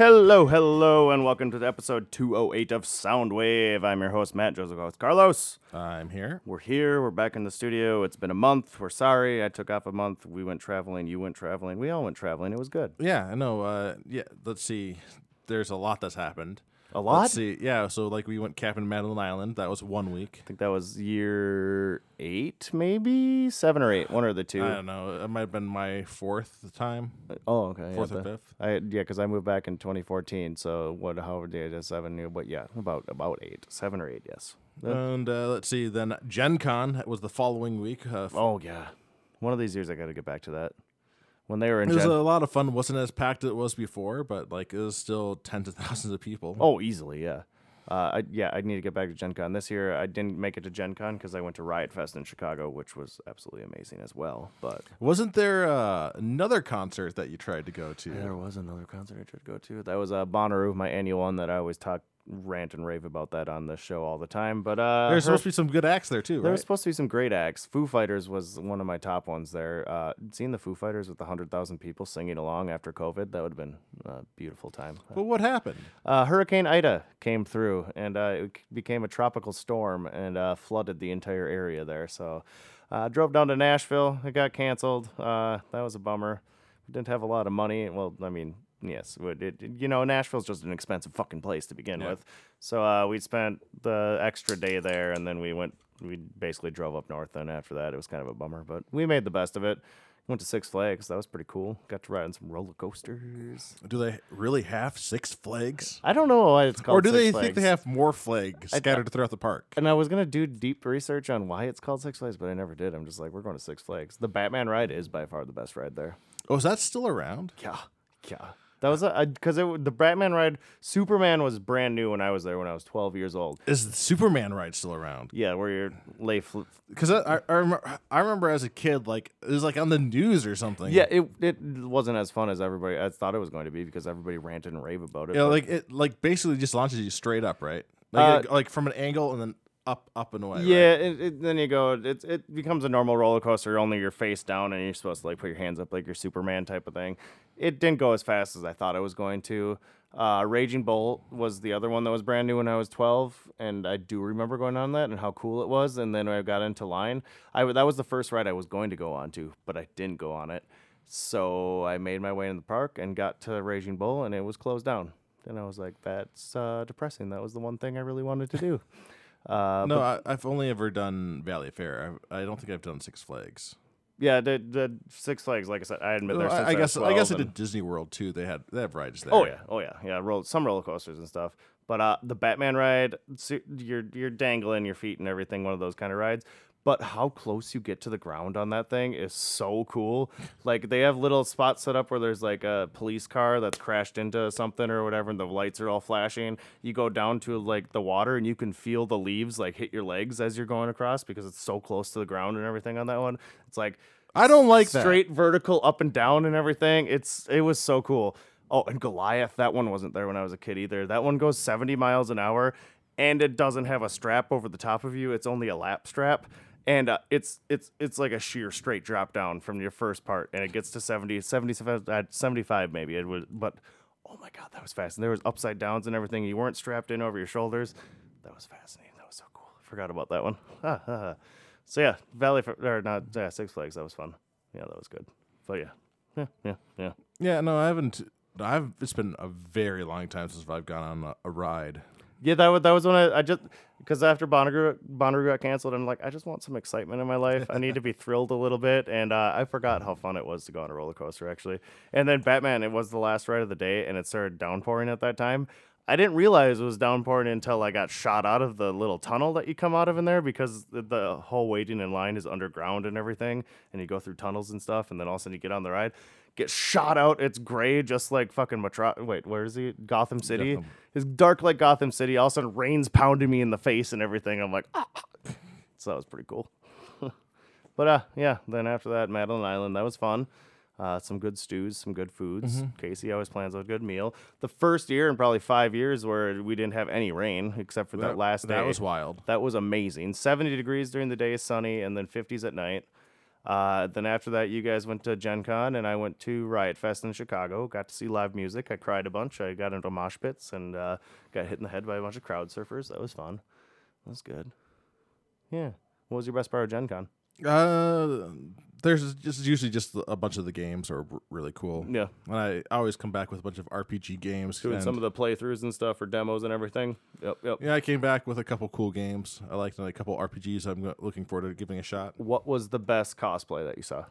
Hello, hello, and welcome to episode 208 of Soundwave. I'm your host, Matt Joseph host Carlos. I'm here. We're here. We're back in the studio. It's been a month. We're sorry. I took off a month. We went traveling. You went traveling. We all went traveling. It was good. Yeah, I know. Uh, yeah, let's see. There's a lot that's happened. A lot? Let's see. Yeah, so like we went camping in Madeline Island. That was one week. I think that was year eight, maybe seven or eight, one or the two. I don't know. It might have been my fourth time. Oh, okay. Fourth yeah, or the- fifth? I yeah, because I moved back in 2014. So what? However, did I seven? yeah, But yeah, about about eight, seven or eight. Yes. And uh, let's see. Then Gen Con was the following week. Uh, oh yeah. One of these years, I got to get back to that. When they were in it was Gen- a lot of fun. wasn't as packed as it was before, but like it was still tens of thousands of people. Oh, easily, yeah. Uh, I, yeah, I need to get back to Gen Con. This year, I didn't make it to Gen Con because I went to Riot Fest in Chicago, which was absolutely amazing as well. But Wasn't there uh, another concert that you tried to go to? there was another concert I tried to go to. That was uh, Bonnaroo, my annual one that I always talk, rant, and rave about that on the show all the time. But uh, There's her- supposed to be some good acts there too, there right? was supposed to be some great acts. Foo Fighters was one of my top ones there. Uh, seeing the Foo Fighters with the 100,000 people singing along after COVID, that would have been a beautiful time. but what happened? Uh, Hurricane Ida came through, and uh, it became a tropical storm and uh, flooded the entire area there. So, uh, drove down to Nashville. It got canceled. Uh, that was a bummer. We didn't have a lot of money. Well, I mean, yes, it, it, you know, Nashville's just an expensive fucking place to begin Yeah. with. So uh, we spent the extra day there, and then we went. We basically drove up north. Then after that, it was kind of a bummer, but we made the best of it. Went to Six Flags. That was pretty cool. Got to ride on some roller coasters. Do they really have Six Flags? I don't know why it's called. Or do Six they Flags. think they have more flags scattered throughout the park? And I was gonna do deep research on why it's called Six Flags, but I never did. I'm just like, we're going to Six Flags. The Batman ride is by far the best ride there. Oh, is that still around? Yeah, yeah. That was a because it the Batman ride. Superman was brand new when I was there when I was 12 years old. Is the Superman ride still around? Yeah, where you're lay. Fl- Because I, I, I, remember, I remember as a kid, like it was like on the news or something. yeah, it it wasn't as fun as everybody I thought it was going to be because everybody ranted and rave about it. yeah, but- like it like basically just launches you straight up, right? Uh, Like, it- like from an angle and then up, up and away. Yeah, right? it, it, then you go. It it becomes a normal roller coaster. Only you're face down, and you're supposed to like put your hands up like your Superman type of thing. It didn't go as fast as I thought it was going to. Uh, Raging Bull was the other one that was brand new when I was 12, and I do remember going on that and how cool it was. And then I got into line, I w- that was the first ride I was going to go on to, but I didn't go on it. So I made my way in the park and got to Raging Bull, and it was closed down. And I was like, that's uh, depressing. That was the one thing I really wanted to do. Uh, no, I, I've only ever done Valleyfair. I, I don't think I've done Six Flags. Yeah, the the Six Flags, like I said, I hadn't been there Well, I, I guess I guess I did Disney World too. They had they have rides there. Oh yeah, oh yeah, yeah. Roll some roller coasters and stuff. But uh, the Batman ride, you're you're dangling your feet and everything. One of those kind of rides. But how close you get to the ground on that thing is so cool. Like they have little spots set up where there's like a police car that's crashed into something or whatever, and the lights are all flashing. You go down to like the water and you can feel the leaves like hit your legs as you're going across because it's so close to the ground and everything on that one. It's like I don't like that. straight vertical up and down and everything. It's it was so cool. Oh, and Goliath, that one wasn't there when I was a kid either. That one goes 70 miles an hour and it doesn't have a strap over the top of you. It's only a lap strap. And uh, it's it's it's like a sheer straight drop down from your first part and it gets to 70 75 uh, 75 maybe it was but oh my god, that was fast. And there was upside downs and everything. You weren't strapped in over your shoulders. That was fascinating. That was so cool. I forgot about that one. so yeah, Valley for, or not yeah, Six Flags. That was fun. Yeah, that was good. But yeah, yeah, yeah, yeah. Yeah, no, I haven't. I've. It's been a very long time since I've gone on a, a ride. Yeah, that was that was when I, I just because after Bonnaroo Bonnaroo got canceled, I'm like, I just want some excitement in my life. I need to be thrilled a little bit, and uh, I forgot how fun it was to go on a roller coaster actually. And then Batman, it was the last ride of the day, and it started downpouring at that time. I didn't realize it was downpouring until I got shot out of the little tunnel that you come out of in there because the, the whole waiting in line is underground and everything, and you go through tunnels and stuff, and then all of a sudden you get on the ride, get shot out. It's gray, just like fucking Metro. Wait, where is he? Gotham City. Gotham. It's dark like Gotham City. All of a sudden, rain's pounding me in the face and everything. I'm like, ah. so that was pretty cool. but uh, yeah. Then after that, Madeline Island, that was fun. Uh, some good stews, some good foods. Casey always plans a good meal. The first year in probably five years where we didn't have any rain except for that, last day. That was wild. That was amazing. 70 degrees during the day, sunny, and then 50s at night. Uh, then after that, you guys went to Gen Con, and I went to Riot Fest in Chicago. Got to see live music. I cried a bunch. I got into mosh pits and uh, got hit in the head by a bunch of crowd surfers. That was fun. That was good. Yeah. What was your best part of Gen Con? Uh, there's just usually just a bunch of the games are really cool. Yeah. And I always come back with a bunch of RPG games. Doing and- some of the playthroughs and stuff for demos and everything. Yep, yep. yeah, I came back with a couple cool games. I liked a couple RPGs. I'm looking forward to giving a shot. What was the best cosplay that you saw?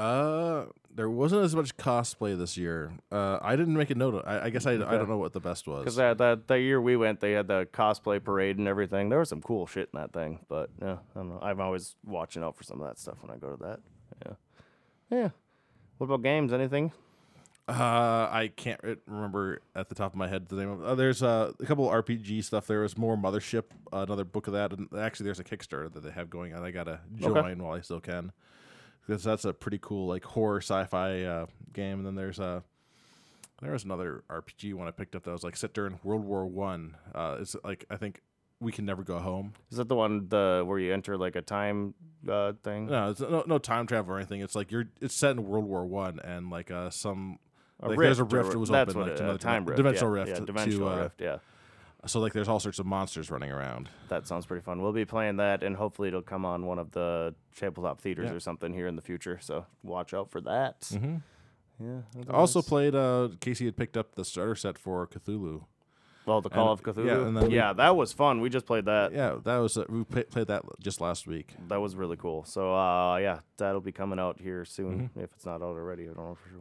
Uh, there wasn't as much cosplay this year. Uh, I didn't make a note. Of, I, I guess I, I don't know what the best was. Because that, that that year we went, they had the cosplay parade and everything. There was some cool shit in that thing. But yeah, I don't know. I'm always watching out for some of that stuff when I go to that. Yeah. Yeah. What about games? Anything? Uh, I can't remember at the top of my head the name of. Uh, there's uh, a couple RPG stuff. There was more Mothership, uh, another book of that, and actually there's a Kickstarter that they have going on. I gotta join Okay. while I still can, because that's a pretty cool like horror sci-fi uh, game. And then there's a there was another RPG one I picked up that was like set during World War One. Uh, it's like I think we can never go home. Is that the one the where you enter like a time uh, thing? No, it's no, no time travel or anything. It's like you're it's set in World War One and like uh some. A like there's a rift that was open, like, it- to another time rift. dimensional yeah, rift Yeah, to, dimensional uh, rift. Yeah. So like there's all sorts of monsters running around. That sounds pretty fun. We'll be playing that, and hopefully it'll come on one of the tabletop theaters Yeah. or something here in the future. So watch out for that. Mm-hmm. Yeah. I also played. Uh, Casey had picked up the starter set for Cthulhu. well, the Call and- of Cthulhu. yeah, then we- yeah, that was fun. We just played that. Yeah, that was uh, we pla- played that just last week. That was really cool. So uh, yeah, that'll be coming out here soon. Mm-hmm. If it's not out already, I don't know for sure.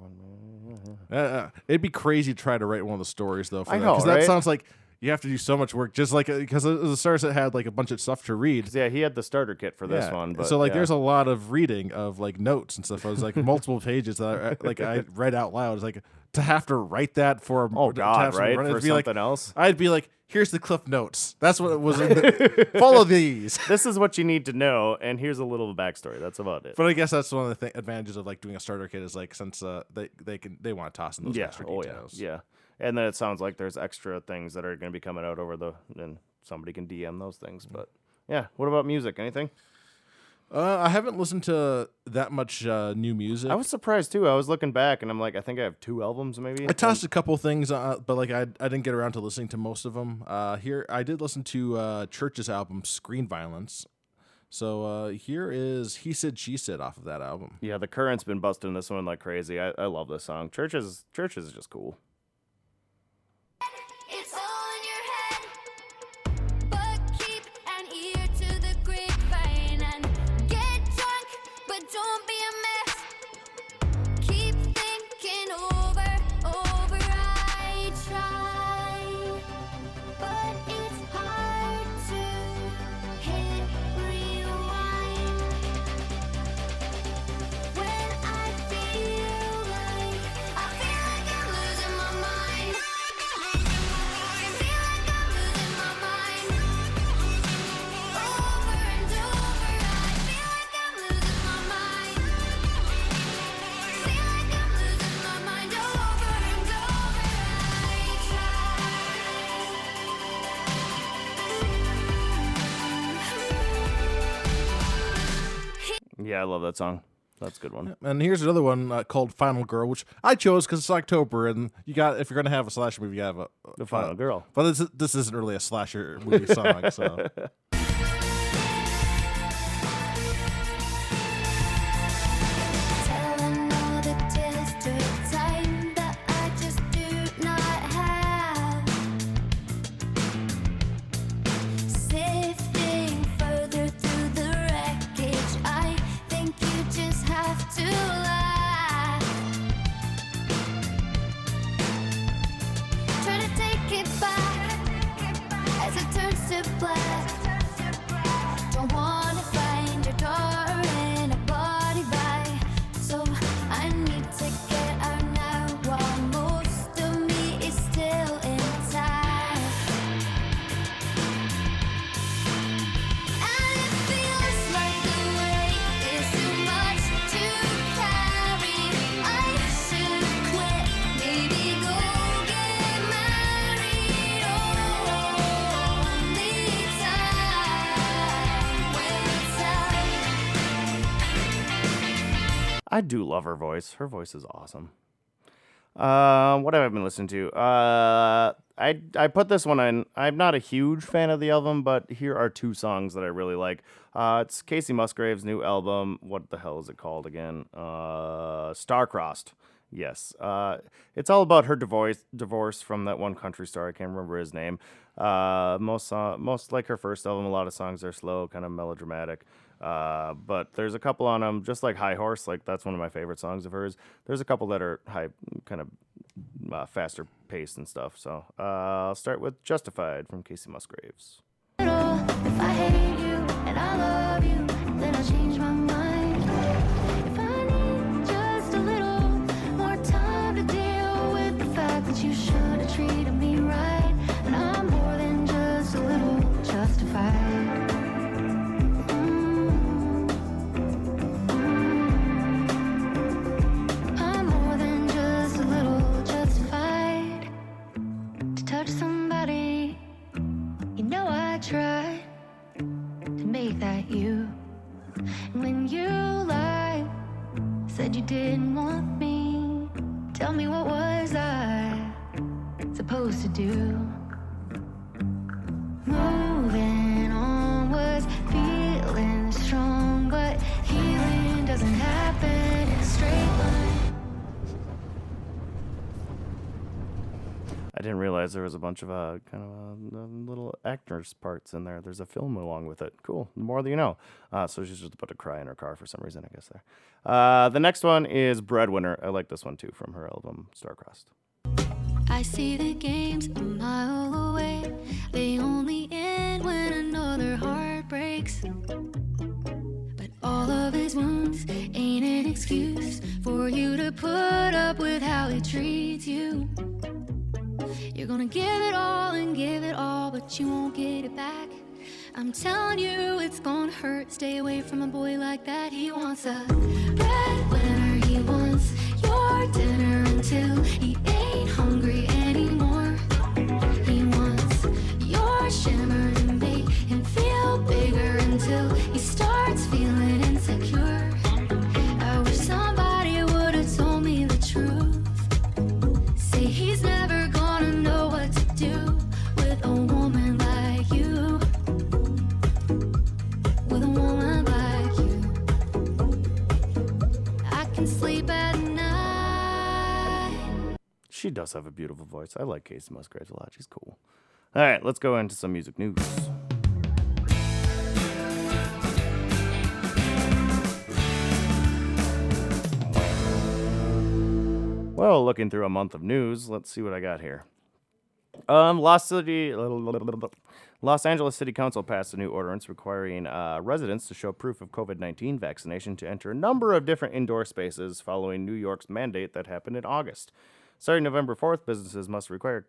Uh, Uh, it'd be crazy to try to write one of the stories though. For I that, know, that sounds like you have to do so much work. Just like because the starter set had like a bunch of stuff to read yeah, he had the starter kit for this Yeah, one. But so like yeah. there's a lot of reading of like notes and stuff. I was like multiple pages that I, like I read out loud. It's like to have to write that for oh god, right run for it'd like something else. I'd be like, here's the cliff notes. That's what it was. In the, follow these. This is what you need to know, and here's a little backstory. That's about it. But I guess that's one of the th- advantages of like doing a starter kit is like since uh, they they can they want to toss in those yeah, extra oh yeah, details. yeah. And then it sounds like there's extra things that are going to be coming out over the, and somebody can DM those things. But yeah, what about music? Anything? Uh, I haven't listened to that much uh, new music. I was surprised too. I was looking back, and I'm like, I think I have two albums, maybe. I tossed a couple things, uh, but like I, I didn't get around to listening to most of them. Uh, here I did listen to uh, CHVRCHES' album Screen Violence. So uh, here is He Said She Said off of that album. Yeah, the current's been busting this one like crazy. I, I love this song. CHVRCHES, CHVRCHES is just cool. Yeah, I love that song. That's a good one. And here's another one uh, called Final Girl, which I chose because it's October, and you got if you're gonna have a slasher movie, you have a The Final uh, Girl. But this this isn't really a slasher movie song, so I do love her voice. Her voice is awesome. Uh, what have I been listening to? Uh, I I put this one in. I'm not a huge fan of the album, but here are two songs that I really like. Uh, it's Kacey Musgraves' new album. What the hell is it called again? Uh, Starcrossed. Yes. Uh, it's all about her divorce divorce from that one country star. I can't remember his name. Uh, most so- most like her first album. A lot of songs are slow, kind of melodramatic. Uh, but there's a couple on them, just like High Horse. Like that's one of my favorite songs of hers. There's a couple that are high, kind of uh, faster paced and stuff. So uh, I'll start with Justified from Kacey Musgraves. Said you didn't want me. Tell me what was I supposed to do? Moving I didn't realize there was a bunch of uh, kind of uh, little actors parts in there. There's a film along with it. Cool. The more that you know. Uh, so she's just about to cry in her car for some reason, I guess. There. Uh, the next one is Breadwinner. I like this one too from her album Starcrossed. I see the games a mile away. They only end when another heart breaks. But all of his wounds ain't an excuse for you to put up with how he treats you. You're gonna give it all and give it all, but you won't get it back. I'm telling you, it's gonna hurt. Stay away from a boy like that. He wants a breadwinner. He wants your dinner until he ain't hungry anymore. He wants your shimmer She does have a beautiful voice. I like Kacey Musgraves a lot. She's cool. All right, let's go into some music news. Well, looking through a month of news, let's see what I got here. Um, Los City, Los Angeles City Council passed a new ordinance requiring uh, residents to show proof of COVID 19 vaccination to enter a number of different indoor spaces following New York's mandate that happened in August. Starting November 4th, businesses must require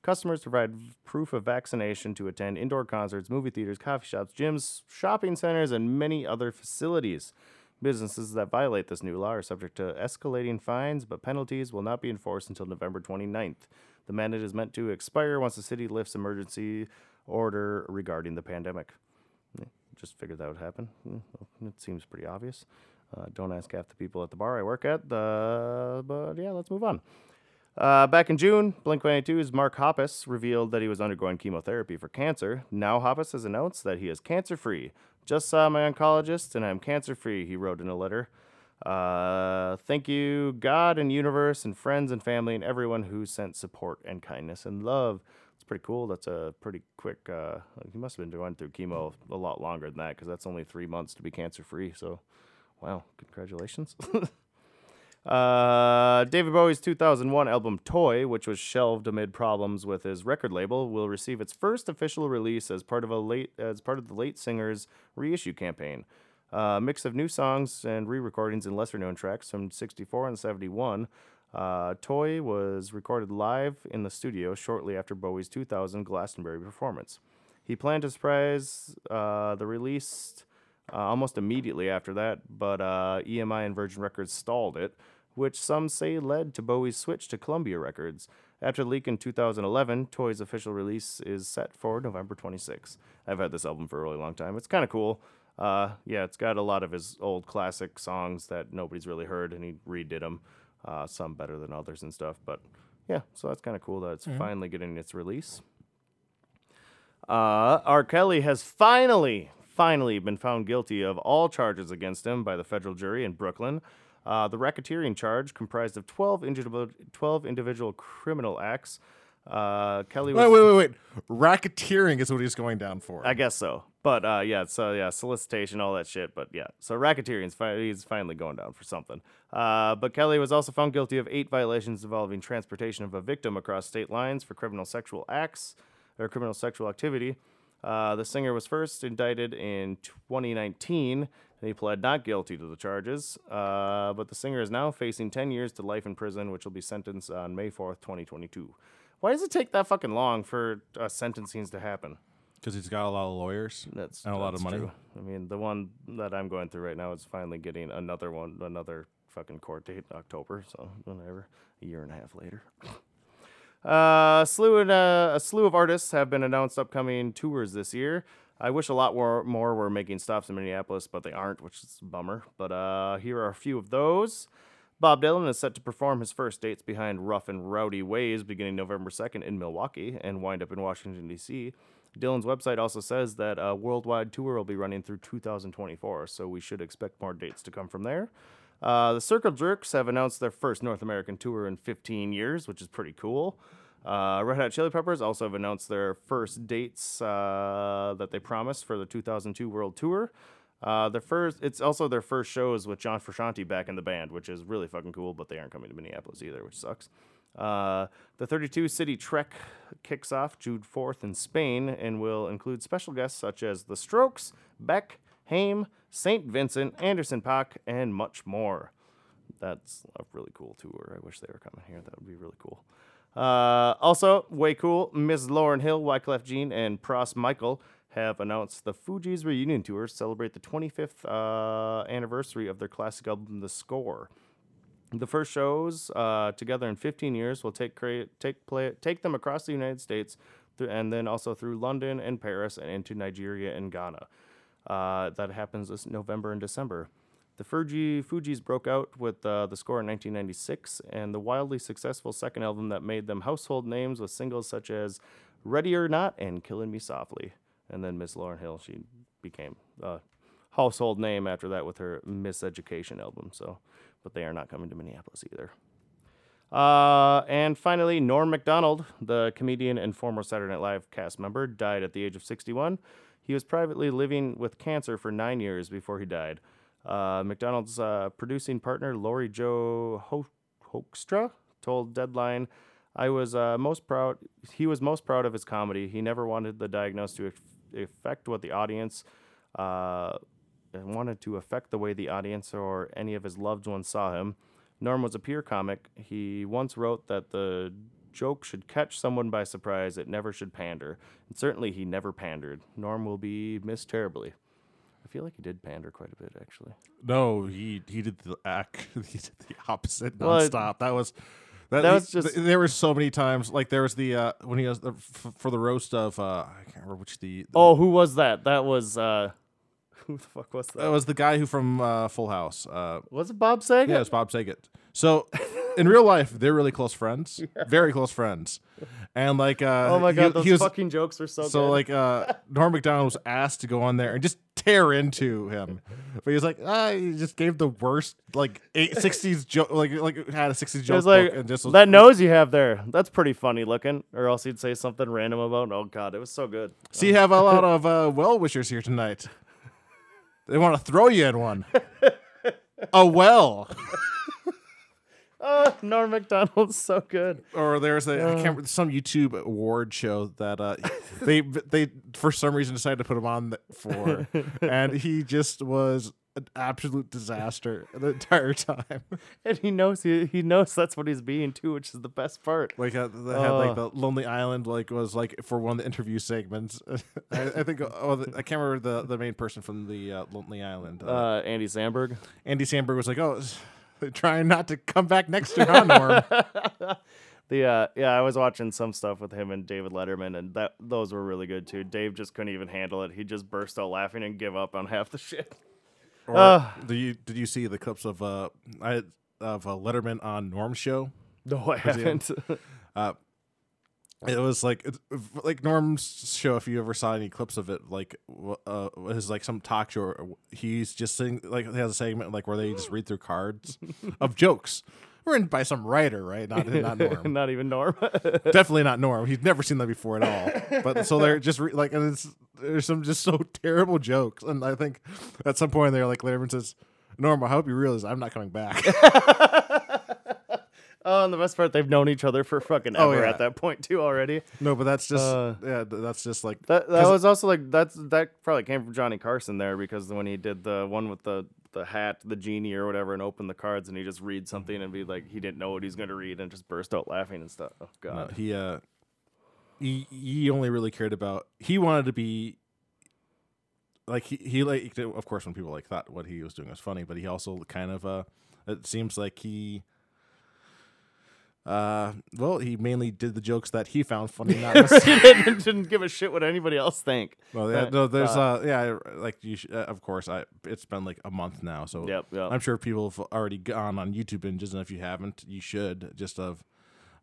customers to provide proof of vaccination to attend indoor concerts, movie theaters, coffee shops, gyms, shopping centers, and many other facilities. Businesses that violate this new law are subject to escalating fines, but penalties will not be enforced until November 29th. The mandate is meant to expire once the city lifts emergency order regarding the pandemic. Just figured that would happen. Mm, well, It seems pretty obvious. Uh, don't ask half the people at the bar I work at. The, but yeah, let's move on. Uh, back in June, Blink 182's Mark Hoppus revealed that he was undergoing chemotherapy for cancer. Now, Hoppus has announced that he is cancer free. Just saw my oncologist and I'm cancer free, he wrote in a letter. Uh, thank you, God and universe and friends and family and everyone who sent support and kindness and love. It's pretty cool. That's a pretty quick. Uh, he must have been going through chemo a lot longer than that because that's only three months to be cancer free. So, wow, congratulations. Uh, David Bowie's 2001 album Toy, which was shelved amid problems with his record label, will receive its first official release as part of a late as part of the late singer's reissue campaign. A mix of new songs and re-recordings and lesser-known tracks from 64 and 71. Uh, Toy was recorded live in the studio shortly after Bowie's 2000 Glastonbury performance. He planned to surprise uh, the release uh, almost immediately after that, but uh, EMI and Virgin Records stalled it, which some say led to Bowie's switch to Columbia Records. After the leak in 2011, Toy's official release is set for November 26. I've had this album for a really long time. It's kind of cool. Uh, yeah, it's got a lot of his old classic songs that nobody's really heard, and he redid them, uh, some better than others and stuff. But yeah, so that's kind of cool that it's finally getting its release. Uh, R. Kelly has finally, finally been found guilty of all charges against him by the federal jury in Brooklyn. Uh, the racketeering charge comprised of 12 individual, 12 individual criminal acts. Uh, Kelly was. Wait, wait, wait, wait. Racketeering is what he's going down for. I guess so. But uh, yeah, so yeah, solicitation, all that shit. But yeah, so racketeering's fi- he's finally going down for something. Uh, but Kelly was also found guilty of eight violations involving transportation of a victim across state lines for criminal sexual acts or criminal sexual activity. Uh, the singer was first indicted in 2019, and he pled not guilty to the charges. Uh, but the singer is now facing 10 years to life in prison, which will be sentenced on May 4th, 2022. Why does it take that fucking long for uh, sentencings to happen? Because he's got a lot of lawyers That's and a lot of money. true. I mean, the one that I'm going through right now is finally getting another one, another fucking court date in October. So whatever, a year and a half later. Uh, slew and, uh, a slew of artists have been announced upcoming tours this year. I wish a lot more, more were making stops in Minneapolis, but they aren't, which is a bummer. But uh, here are a few of those. Bob Dylan is set to perform his first dates behind Rough and Rowdy Ways beginning November 2nd in Milwaukee and wind up in Washington, D.C. Dylan's website also says that a worldwide tour will be running through 2024, so we should expect more dates to come from there. Uh, the Circle Jerks have announced their first North American tour in 15 years, which is pretty cool. Uh, Red Hot Chili Peppers also have announced their first dates uh, that they promised for the 2002 World Tour. Uh, their first, it's also their first shows with John Frusciante back in the band, which is really fucking cool. But they aren't coming to Minneapolis either, which sucks. Uh, the 32 city trek kicks off June 4th in Spain and will include special guests such as The Strokes, Beck, Haim, St. Vincent, Anderson Paak, and much more. That's a really cool tour. I wish they were coming here. That would be really cool. Uh, also, way cool, Ms. Lauryn Hill, Wyclef Jean, and Pras Michel have announced the Fugees' reunion tour to celebrate the 25th uh, anniversary of their classic album, The Score. The first shows uh, together in 15 years will take take play take them across the United States, th- and then also through London and Paris and into Nigeria and Ghana. Uh, that happens this November and December. The Fuji Fugees broke out with uh, the score in 1996, and the wildly successful second album that made them household names with singles such as "Ready or Not" and "Killing Me Softly." And then Miss Lauryn Hill, she became a household name after that with her Miseducation album. So, but they are not coming to Minneapolis either. Uh, and finally, Norm MacDonald, the comedian and former Saturday Night Live cast member, died at the age of 61. He was privately living with cancer for nine years before he died. Uh, McDonald's uh, producing partner, Lori Jo Ho- Hoekstra, told Deadline, I was uh, most proud. He was most proud of his comedy. He never wanted the diagnosis to aff- affect what the audience uh, wanted to affect the way the audience or any of his loved ones saw him. Norm was a pure comic. He once wrote that the joke should catch someone by surprise. It never should pander. And certainly he never pandered. Norm will be missed terribly. I feel like he did pander quite a bit, actually. No, he he did the act. He did the opposite Well, it- nonstop. that was That he- was just- th- there were so many times. Like there was the uh, when he was the, f- for the roast of uh, I can't remember which the Oh, who was that? That was uh, who the fuck was that? that was the guy who from uh, Full House. Uh, was it Bob Saget? yeah, it's Bob Saget. So in real life, they're really close friends, very close friends, and like uh, Oh my he- god, those he was, fucking jokes were so, So good. like uh Norm Macdonald was asked to go on there and just tear into him. But he was like, ah, he just gave the worst like eight sixties joke like like had a sixties It joke was like book and just was, that nose you have there. That's pretty funny looking. Or else he'd say something random about. Oh god, it was so good. So you have a lot of uh, well wishers here tonight. They want to throw you in one. a well. Oh, Norm Macdonald's so good. Or there's a I can't remember, some YouTube award show that uh, they they for some reason decided to put him on for, and he just was an absolute disaster the entire time. And he knows he, he knows that's what he's being too, which is the best part. Like uh, they had like the Lonely Island, like was like for one of the interview segments. I, I think oh, the, I can't remember the, the main person from the uh, Lonely Island. Uh, Uh, Andy Samberg. Andy Samberg was like, "Oh, they're trying not to come back next year, huh, Norm?" The uh, yeah, I was watching some stuff with him and David Letterman, and that those were really good too. Dave just couldn't even handle it. He just burst out laughing and give up on half the shit. Or Uh. do you did you see the clips of uh I of uh, Letterman on Norm's show? No, I haven't. Uh, it was like it's- like Norm's show. If you ever saw any clips of it, like uh, his like some talk show, he's just sitting like he has a segment like where they just read through cards of jokes written by some writer, right? Not not Norm. Not even Norm. Definitely not Norm. He's never seen that before at all. But so they're just re- like, and it's there's some just so terrible jokes, and I think at some point they're like, Letterman says, "Norm, I hope you realize I'm not coming back." Oh, and the best part, they've known each other for fucking Oh, ever yeah. at that point too already. no, but that's just Uh, yeah, th- that's just like That that 'Cause- was also like that's that probably came from Johnny Carson there because when he did the one with the the hat, the genie or whatever, and opened the cards and he just read something and be like he didn't know what he's gonna read and just burst out laughing and stuff. Oh No, god. he uh he he only really cared about he wanted to be like he, he like of course when people like thought what he was doing was funny but he also kind of uh it seems like he uh well he mainly did the jokes that he found funny not necessarily he didn't, didn't give a shit what anybody else think. well yeah, Uh, no there's uh, uh yeah like you sh- uh, of course i it's been like a month now so Yep, yep. i'm sure people have already gone on youtube binges and if you haven't you should just of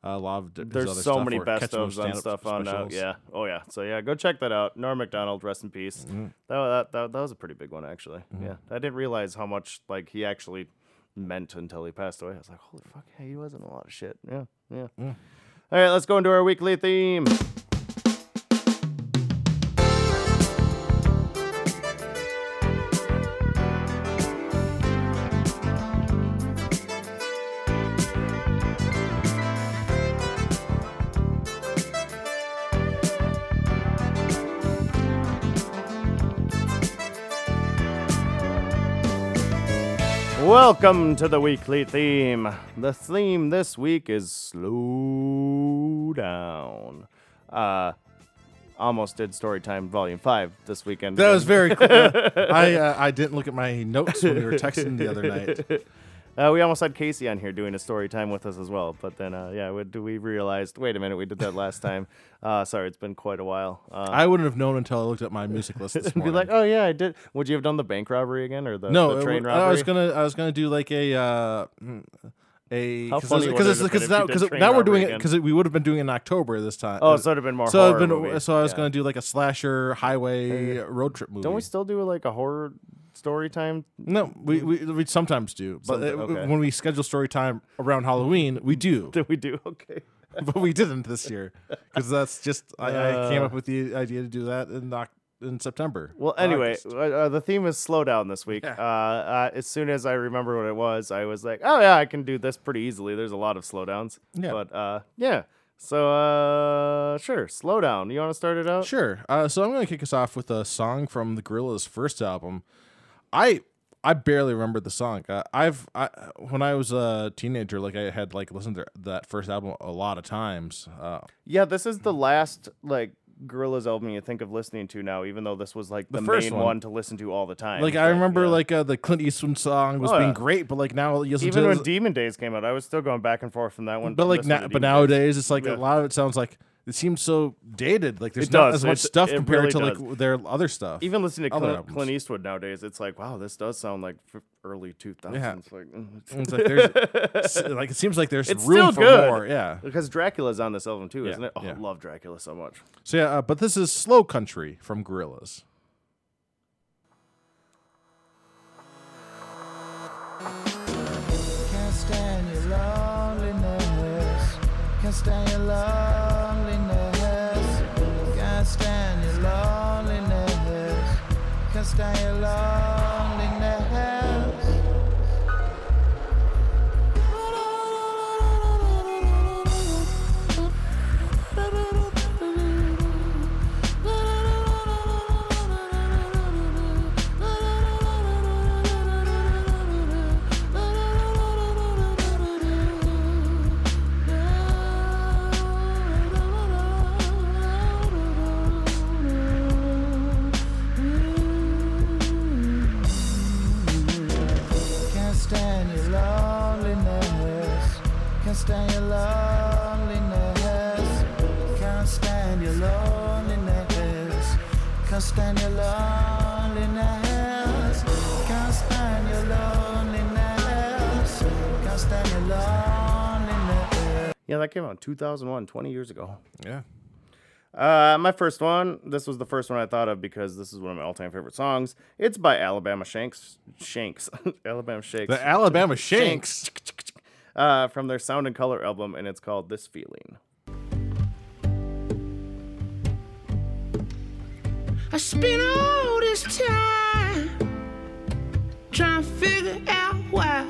uh, a lot of d- his There's other so stuff many or best ofs on stand-up stuff on uh, specials. yeah. Oh yeah. So yeah, go check that out. Norm Macdonald, rest in peace. Mm-hmm. That, that that that was a pretty big one actually. Yeah, I didn't realize how much like he actually meant until he passed away. I was like, holy fuck, yeah, he wasn't a lot of shit. Yeah, yeah. Mm. All right, let's go into our weekly theme. Welcome to the weekly theme. The theme this week is slow down. Uh, almost did Storytime Volume Five this weekend. That was very cool. I uh, I didn't look at my notes when we were texting the other night. Uh, we almost had Casey on here doing a story time with us as well, but then uh, yeah, we, we realized. Wait a minute, we did that last time. Uh, sorry, it's been quite a while. Uh, I wouldn't have known until I looked at my music list this be like, oh yeah, I did. Would you have done the bank robbery again or the, no, the train w- robbery? I was gonna I was gonna do like a uh, mm, a How cause funny it's- would it it's have been because now because now we're doing it because we would have been doing it in October this time. Oh, so it'd have been more. so I've horror been movie. so I was Yeah. gonna do like a slasher highway road trip movie. Don't we still do like a horror story time? No, we, we we sometimes do, but uh, okay. when we schedule story time around Halloween, we do. Did we do okay? but we didn't this year because that's just I, I came Uh. up with the idea to do that in in September. Well, anyway, uh, uh, the theme is slow down this week. Yeah. Uh, uh, as soon as I remember what it was, I was like, oh yeah, I can do this pretty easily. There's a lot of slowdowns. Yeah. But uh, yeah. So uh, sure, slow down. You want to start it out? Sure. Uh, so I'm going to kick us off with a song from the Gorillaz' first album. I I barely remember the song. Uh, I've I, when I was a teenager, like I had like listened to that first album a lot of times. Uh, Yeah, this is the last like Gorillaz album you think of listening to now, even though this was like the, The first main one. one. to listen to all the time. like I remember yeah. like uh, the Clint Eastwood song was Oh, being yeah. great, but like now you listen even to when Demon Days came out, I was still going back and forth from that one. but like na- but Demon Days. nowadays it's like Yeah. a lot of it sounds like it seems so dated. Like there's It not does. as much It- stuff it compared to really like their other stuff. even listening to Clint. Clint Eastwood nowadays, it's like, wow, this does sound like early 2000s. Like, mm, it's like there's like it seems like there's It's room still for good. more. Yeah. because Dracula's on this album too, Yeah, isn't it? Oh, yeah. I love Dracula so much. So yeah, uh, but this is Slow Country from Gorillaz. Can't stand your loneliness. Can't stand your loneliness. Came out in 2001, 20 years ago. Yeah. Uh, my first one. This was the first one I thought of because this is one of my all-time favorite songs. It's by Alabama Shanks. Shanks. Alabama Shakes. The Alabama Shanks. uh, from their Sound and Color album, and it's called "This Feeling." I spent all this time trying to figure out why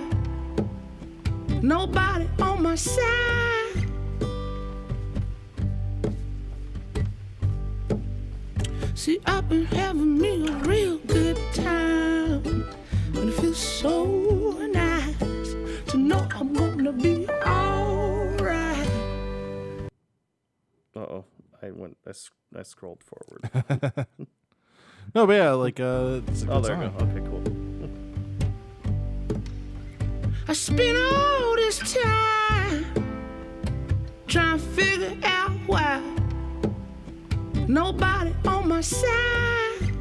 nobody on my side. See, I've been having me a real good time, and it feels so nice to know I'm gonna be alright. Uh oh, I went. I, I scrolled forward. No, but yeah, like uh, it's a good oh, there song. we go. Okay, cool. I spent all this time trying to figure out why nobody on my side.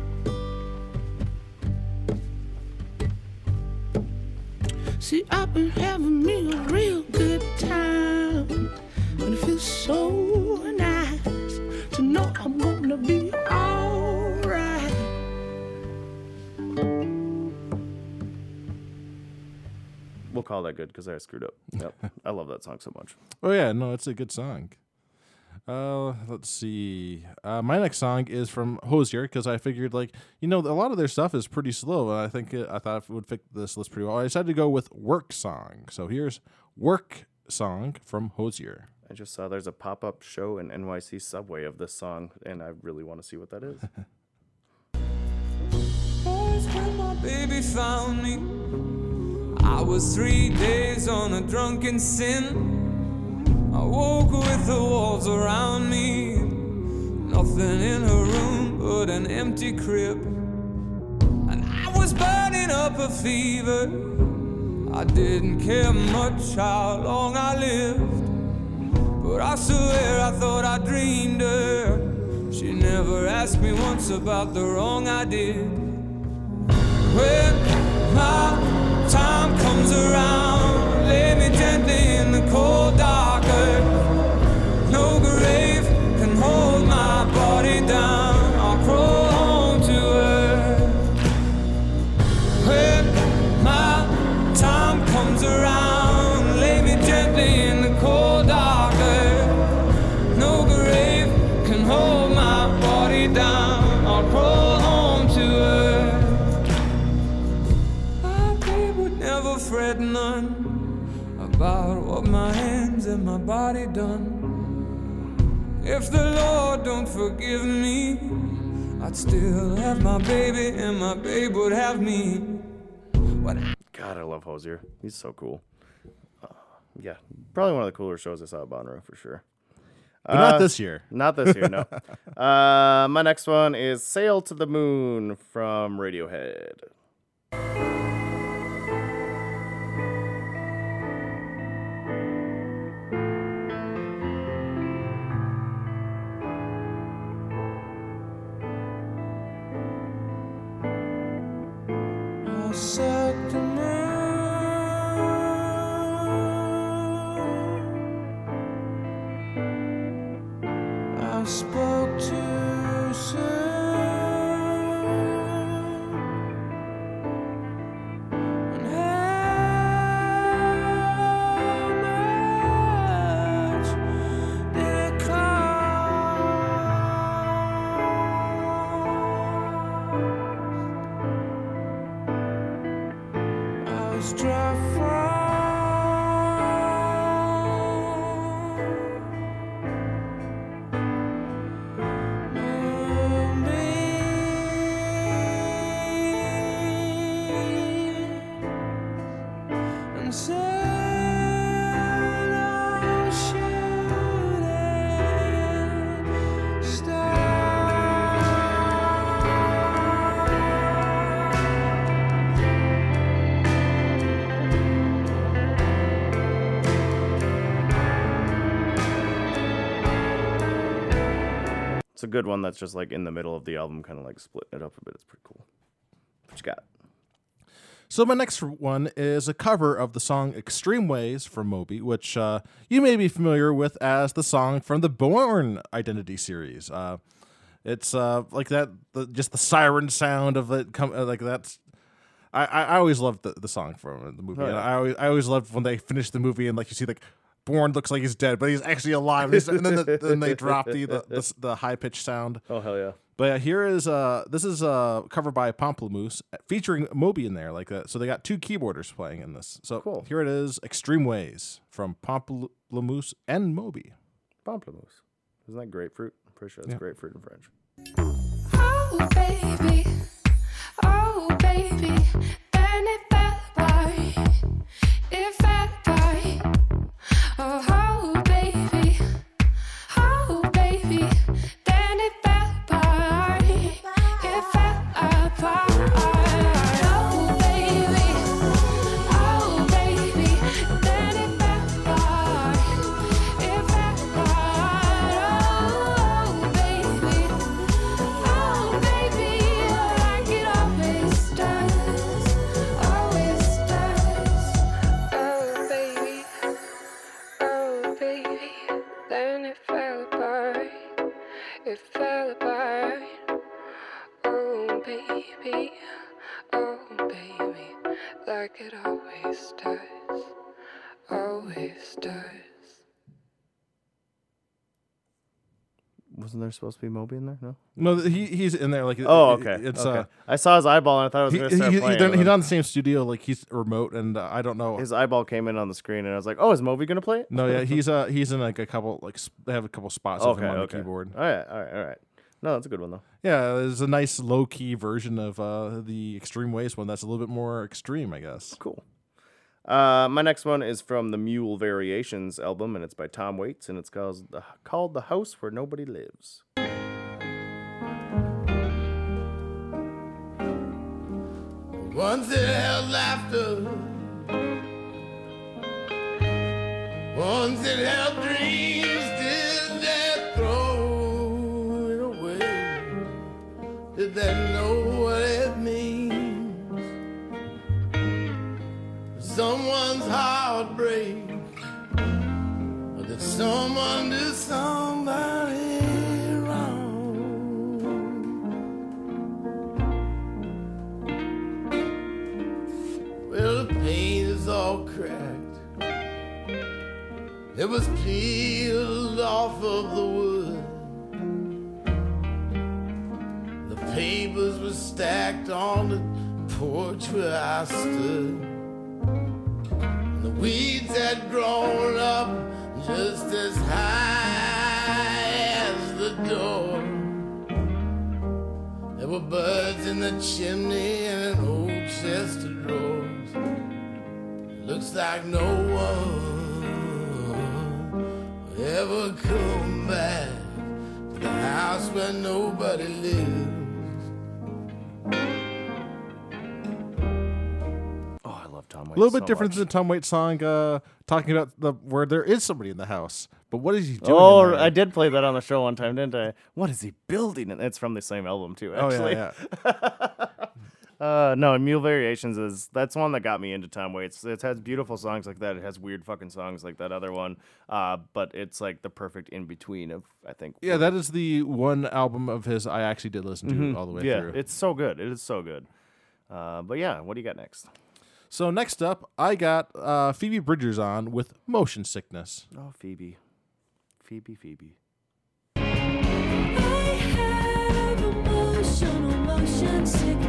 See, I've been having me a real good time, and it feels so nice to know I'm gonna be alright. We'll call that good because I screwed up. Yep, I love that song so much. Oh yeah, no, it's a good song. Uh, let's see. Uh, my next song is from Hozier because I figured like you know a lot of their stuff is pretty slow, and I think it, I thought it would fit this list pretty well. I decided to go with Work Song. So here's Work Song from Hozier. I just saw there's a pop-up show in NYC subway of this song, and I really want to see what that is. Boys, when my baby found me, I was three days on a drunken sin. I woke with the walls around me, nothing in her room but an empty crib. And I was burning up a fever. I didn't care much how long I lived, but I swear I thought I dreamed her. She never asked me once about the wrong I did. When my time comes around, body down. If the Lord don't forgive me, I'd still have my baby and my babe would have me. When I God, I love Hozier. He's so cool. Uh, yeah, probably one of the cooler shows I saw at Bonnaroo for sure. But not Uh, this year. Not this year, no. uh, my next one is "Sail to the Moon" from Radiohead. Good one that's just like in the middle of the album, kind of like splitting it up a bit. It's pretty cool. What you got? So my next one is a cover of the song "Extreme Ways" from Moby, which uh, you may be familiar with as the song from the Bourne Identity series. Uh, it's uh, like that, the, just the siren sound of it. Come uh, like that's. I, I always loved the, the song from the movie. Oh, and yeah. I always I always loved when they finish the movie and like you see like Bourne looks like he's dead, but he's actually alive. And, he's- and then the, then they drop the the, the, the high pitched sound. Oh hell yeah! But yeah, here is uh this is uh covered by Pomplamoose featuring Moby in there like that. So they got two keyboarders playing in this. So Cool. here it is, Extreme Ways from Pomplamoose and Moby. Pamplemousse. Isn't that grapefruit? I'm pretty sure that's Yeah. grapefruit in French. Oh baby, oh baby, then it fell apart. It fell apart. Oh, always does. Wasn't there supposed to be Moby in there? No. No, he he's in there like Oh, it- okay. It's okay. uh I saw his eyeball and I thought it was he, gonna he, start he, playing. they're- and he's then not in the same studio like he's remote and uh, I don't know. His eyeball came in on the screen and I was like, "Oh, is Moby gonna play it?" no, yeah, he's uh he's in like a couple like s- they have a couple spots of Okay. him on okay. the keyboard. All right. All right. All right. No, that's a good one though. Yeah, there's a nice low key version of uh the Extreme Ways one that's a little bit more extreme, I guess. Cool. Uh, my next one is from the Mule Variations album, and it's by Tom Waits, and it's called the, called "The House Where Nobody Lives." Once it held laughter. Once it held dreams, did they throw it away? Did they know Someone's heartbreak. Or did someone do somebody wrong? Well, the paint is all cracked. It was peeled off of the wood. The papers were stacked on the porch where I stood. The weeds had grown up just as high as the door. There were birds in the chimney and an old chest of drawers. Looks like no one will ever come back to the house where nobody lives. Tom Waits. A little bit so different much. than Tom Waits' song, uh, talking about the where there is somebody in the house, but what is he doing? Oh. I did play that on the show one time, didn't I? What is he building? And it's from the same album too. Oh Actually, yeah, yeah. Uh, no, Mule Variations is that's one that got me into Tom Waits. It has beautiful songs like that. It has weird fucking songs like that other one. Uh, but it's like the perfect in between of I think. Yeah, that is the one album of his I actually did listen to all the way Mm-hmm. yeah, through. it's so good. It is so good. Uh, but yeah, what do you got next? So next up, I got uh, Phoebe Bridgers on with Motion Sickness. Oh, Phoebe, Phoebe, Phoebe. I have emotional motion sickness.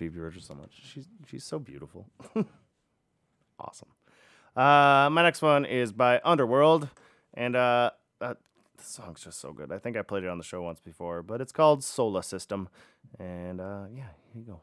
Phoebe so much. She's she's so beautiful. awesome. Uh, my next one is by Underworld, and uh, uh, the song's just so good. I think I played it on the show once before, but it's called Solar System, and uh, yeah, here you go.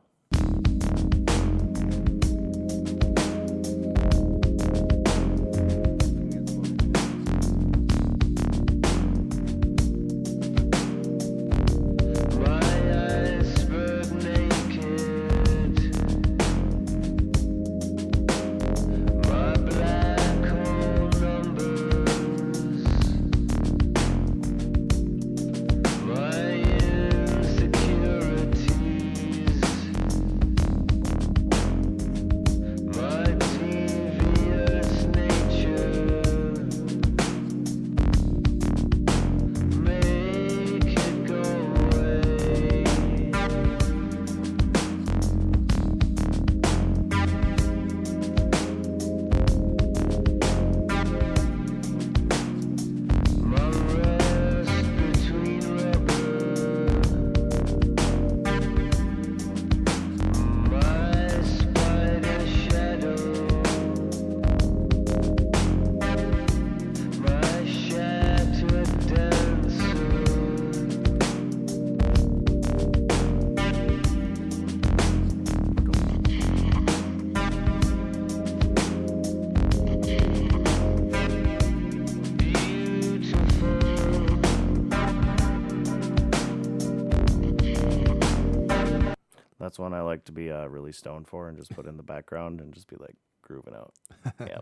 One I like to be uh, really stoned for and just put in the background and just be like grooving out. yeah.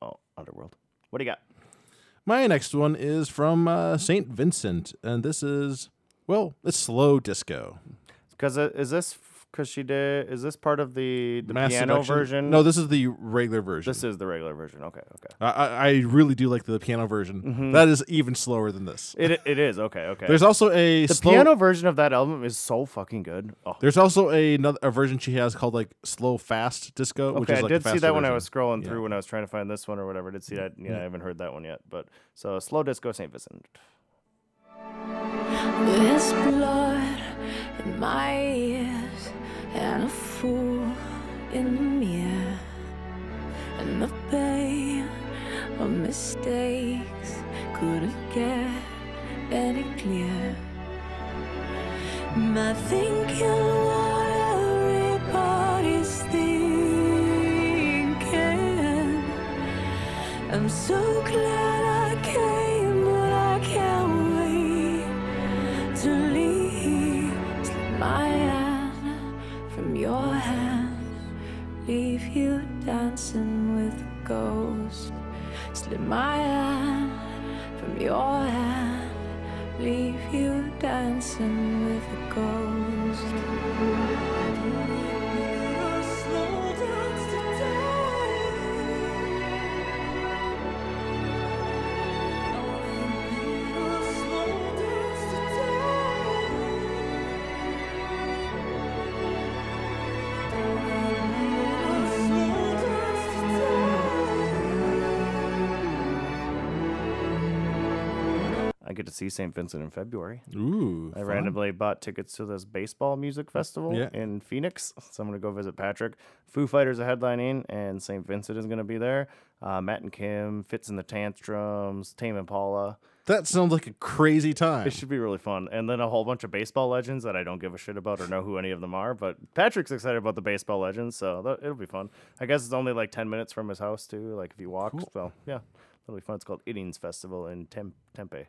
Oh, Underworld. What do you got? My next one is from uh, St. Vincent, and this is, well, it's slow disco. Because is this because she did? Is this part of the the Mass piano Seduction- version? No, this is the regular version. this is the regular version. Okay, okay. I, I I really do like the piano version. Mm-hmm. That is even slower than this. It it is okay, okay. There's also a the slow, piano version of that album is so fucking good. Oh, There's also a, another a version she has called like slow fast disco, which okay. is I like did see faster that when I version. was scrolling Yeah. through when I was trying to find this one or whatever. I did see that. Yeah, I haven't heard that one yet. But so slow disco Saint Vincent. There's blood in my ears and a fool in the mirror. And the pain of mistakes couldn't get any clearer. My thinking what everybody's thinking. I'm so glad leave you dancing with ghosts. Slip my hand from your hand, leave you dancing with a ghost. See Saint Vincent in February. Ooh, I fun. randomly bought tickets to this baseball music festival Yeah. in Phoenix, so I'm gonna go visit Patrick. Foo Fighters are headlining, and Saint Vincent is gonna be there. Uh, Matt and Kim, Fitz and the Tantrums, Tame Impala. That sounds like a crazy time. It should be really fun. And then a whole bunch of baseball legends that I don't give a shit about or know who any of them are. But Patrick's excited about the baseball legends, so that, it'll be fun. I guess it's only like 10 minutes from his house, too, like if you walk. So, yeah, it'll be fun. It's called Innings Festival in Tem- Tempe,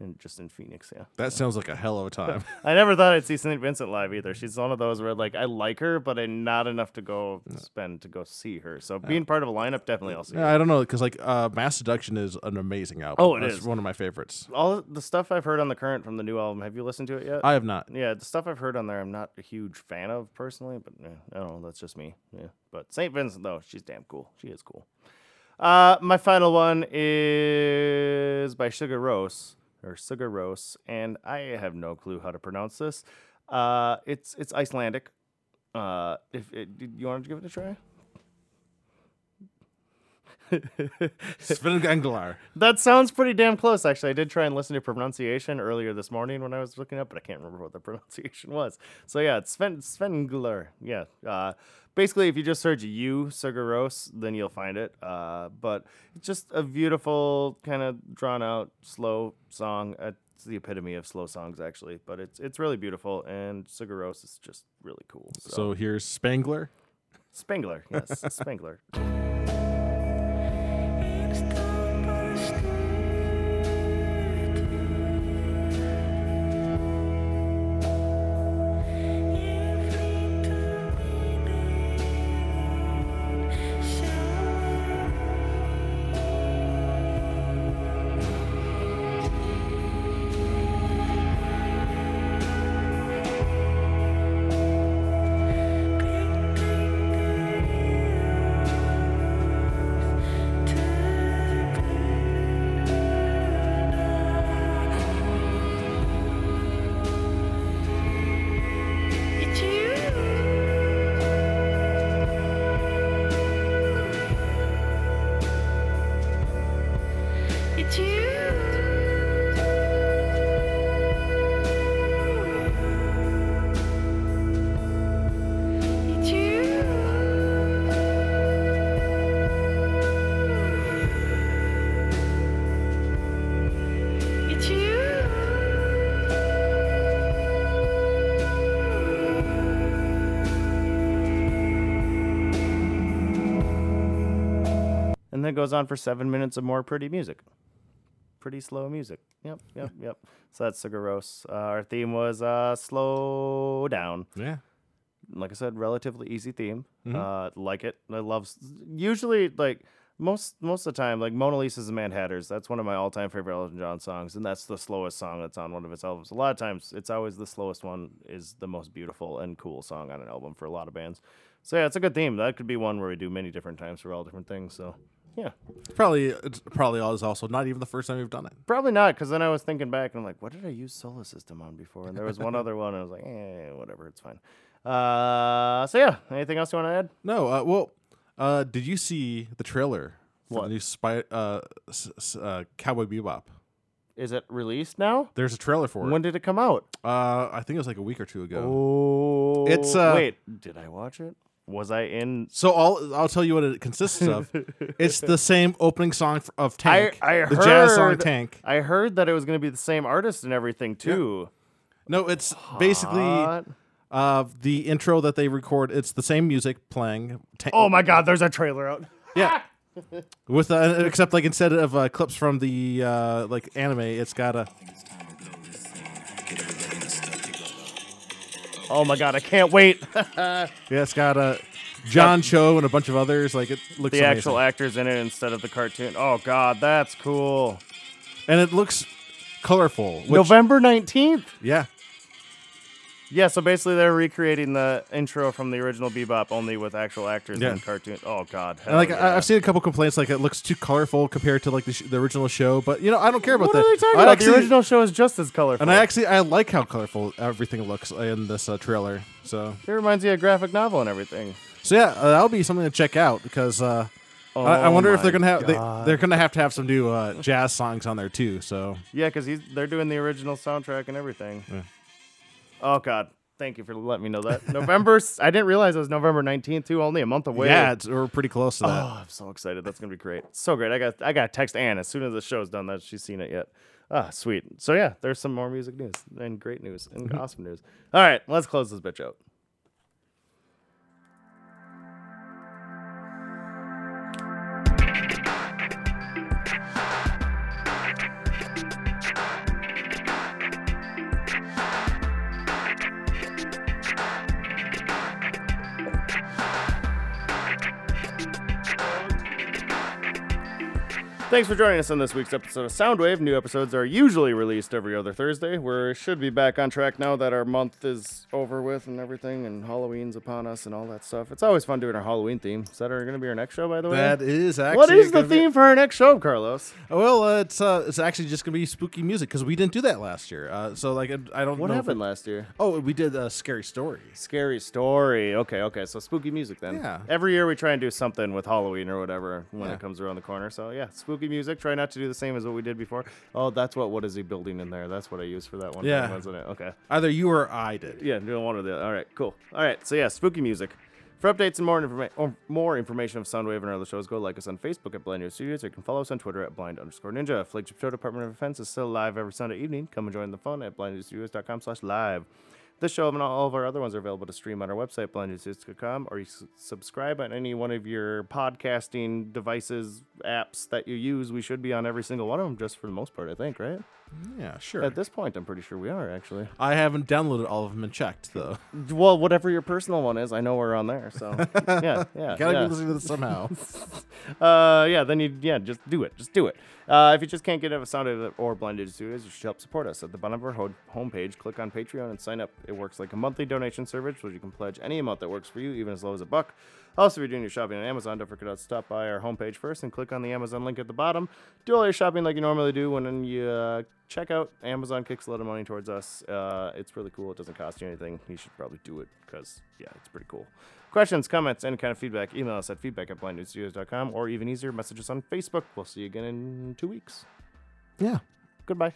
in, just in Phoenix, yeah. That sounds like a hell of a time. I never thought I'd see St. Vincent live either. She's one of those where like I like her, but I'm not enough to go spend to go see her. So being part of a lineup, definitely I'll see. her. I don't know because like uh, Mass Seduction is an amazing album. Oh, it That's is. one of my favorites. All the stuff I've heard on the current from the new album. Have you listened to it yet? I have not. yeah, the stuff I've heard on there, I'm not a huge fan of personally, but eh, I don't know. That's just me. Yeah, but St. Vincent though, she's damn cool. She is cool. Uh, my final one is by Sigur Rós or Sugar and I have no clue how to pronounce this. Uh, it's it's Icelandic. Uh, if it, you want to give it a try? Svenganglar. That sounds pretty damn close, actually. I did try and listen to pronunciation earlier this morning when I was looking up, but I can't remember what the pronunciation was. So yeah, it's Sven Svengler. Yeah. Uh, basically, if you just search "you Sigur Rós," then you'll find it. Uh, but it's just a beautiful, kind of drawn out, slow song. It's the epitome of slow songs, actually. But it's it's really beautiful, and Sigur Rós is just really cool. So, So here's Spangler. Spangler, yes, Spangler. then it goes on for seven minutes of more pretty music. Pretty slow music. Yep, yep, yep. So that's Sigur Rós. Uh, our theme was uh, slow down. Yeah. Like I said, relatively easy theme. Mm-hmm. Uh, like it. I love. Usually, like most most of the time, like Mona Lisa's and Mad Hatters. That's one of my all time favorite Elton John songs, and that's the slowest song that's on one of his albums. A lot of times, it's always the slowest one is the most beautiful and cool song on an album for a lot of bands. So yeah, it's a good theme. That could be one where we do many different times for all different things. So yeah. Probably it's probably is also not even the first time we've done it. Probably not, because then I was thinking back and I'm like, what did I use Solar System on before? And there was one other one, and I was like, eh, whatever, it's fine. Uh, so yeah, anything else you want to add? No, uh, well, uh, did you see the trailer for What? the new spy, uh, s- s- uh, Cowboy Bebop? Is it released now? There's a trailer for it. When did it come out? Uh, I think it was like a week or two ago. Oh, It's, uh, wait, did I watch it? Was I in? So I'll I'll tell you what it consists of. it's the same opening song of Tank, I the heard jazz song Tank. I heard that it was going to be the same artist and everything too. No, it's basically uh, the intro that they record. It's the same music playing. Ta- Oh my God, there's a trailer out. yeah. With uh, except like instead of uh, clips from the uh, like anime, it's got a Oh my God, I can't wait. yeah, it's got a John Cho and a bunch of others. Like it looks the amazing. actual actors in it instead of the cartoon. Oh God, that's cool. and it looks colorful. Which, November 19th. Yeah, Yeah, so basically they're recreating the intro from the original Bebop only with actual actors Yeah. and cartoon. Oh God, and like I yeah. I've seen a couple complaints like it looks too colorful compared to like the, sh- the original show. But you know I don't care about What that. are they talking I about? actually- the original show is just as colorful. And I actually I like how colorful everything looks in this uh, trailer. So it reminds me of a graphic novel and everything. so yeah, uh, that'll be something to check out because uh, I, I Oh wonder if they're my gonna have they, God. they're gonna have to have some new uh, jazz songs on there too. So Yeah, because they're doing the original soundtrack and everything. Oh God, thank you for letting me know that. November. I didn't realize it was November 19th too. Only a month away. yeah, it's, we're pretty close to that. Oh, I'm so excited. That's gonna be great. So great. I got I got to text Anne as soon as the show's done that she's seen it yet. Ah, sweet. So yeah, there's some more music news and great news and awesome news. All right, let's close this bitch out. Thanks for joining us on this week's episode of Soundwave. New episodes are usually released every other Thursday. We should be back on track now that our month is over with and everything, and Halloween's upon us and all that stuff. It's always fun doing our Halloween theme. Is that are going to be our next show, by the way? That is actually what is the gonna be- theme for our next show, Carlos? Well, uh, it's uh, it's actually just gonna be spooky music because we didn't do that last year. Uh, so like I I don't What happened it- last year? oh, we did a scary story. Scary story. Okay, okay. So spooky music then. Yeah. Every year we try and do something with Halloween or whatever when Yeah. it comes around the corner. So yeah, spooky music. Try not to do the same as what we did before. Oh, that's what. What is he building in there? That's what I used for that one. Yeah. wasn't it? Okay. Either you or I did. Yeah, doing one of the. All right, cool. All right, so yeah, spooky music. For updates and more information, or more information of Soundwave and our other shows, go like us on Facebook at Blind Ninja Studios, or you can follow us on Twitter at Blind underscore Ninja. Flagship Show Department of Defense is still live every Sunday evening. Come and join the fun at blindninjastudios.com slash live. This show and all of our other ones are available to stream on our website, blindninjastudios.com, or you subscribe on any one of your podcasting devices, apps that you use. We should be on every single one of them, just for the most part, I think, right? Yeah, sure. At this point, I'm pretty sure we are, actually. I haven't downloaded all of them and checked though. Well, whatever your personal one is, I know we're on there. So yeah, yeah, Gotta yeah. be listening to this somehow. Uh, yeah, then you yeah, just do it, just do it. Uh, if you just can't get a sound of it or blended studios, you should help support us at the bottom of our ho- homepage. Click on Patreon and sign up. It works like a monthly donation service, where you can pledge any amount that works for you, even as low as a buck. Also, if you're doing your shopping on Amazon, don't forget to stop by our homepage first and click on the Amazon link at the bottom. Do all your shopping like you normally do when you uh, check out. Amazon kicks a lot of money towards us. Uh, it's really cool. It doesn't cost you anything. You should probably do it because, yeah, it's pretty cool. Questions, comments, any kind of feedback, email us at feedback at blindninjastudios.com or even easier, message us on Facebook. We'll see you again in two weeks. yeah. Goodbye.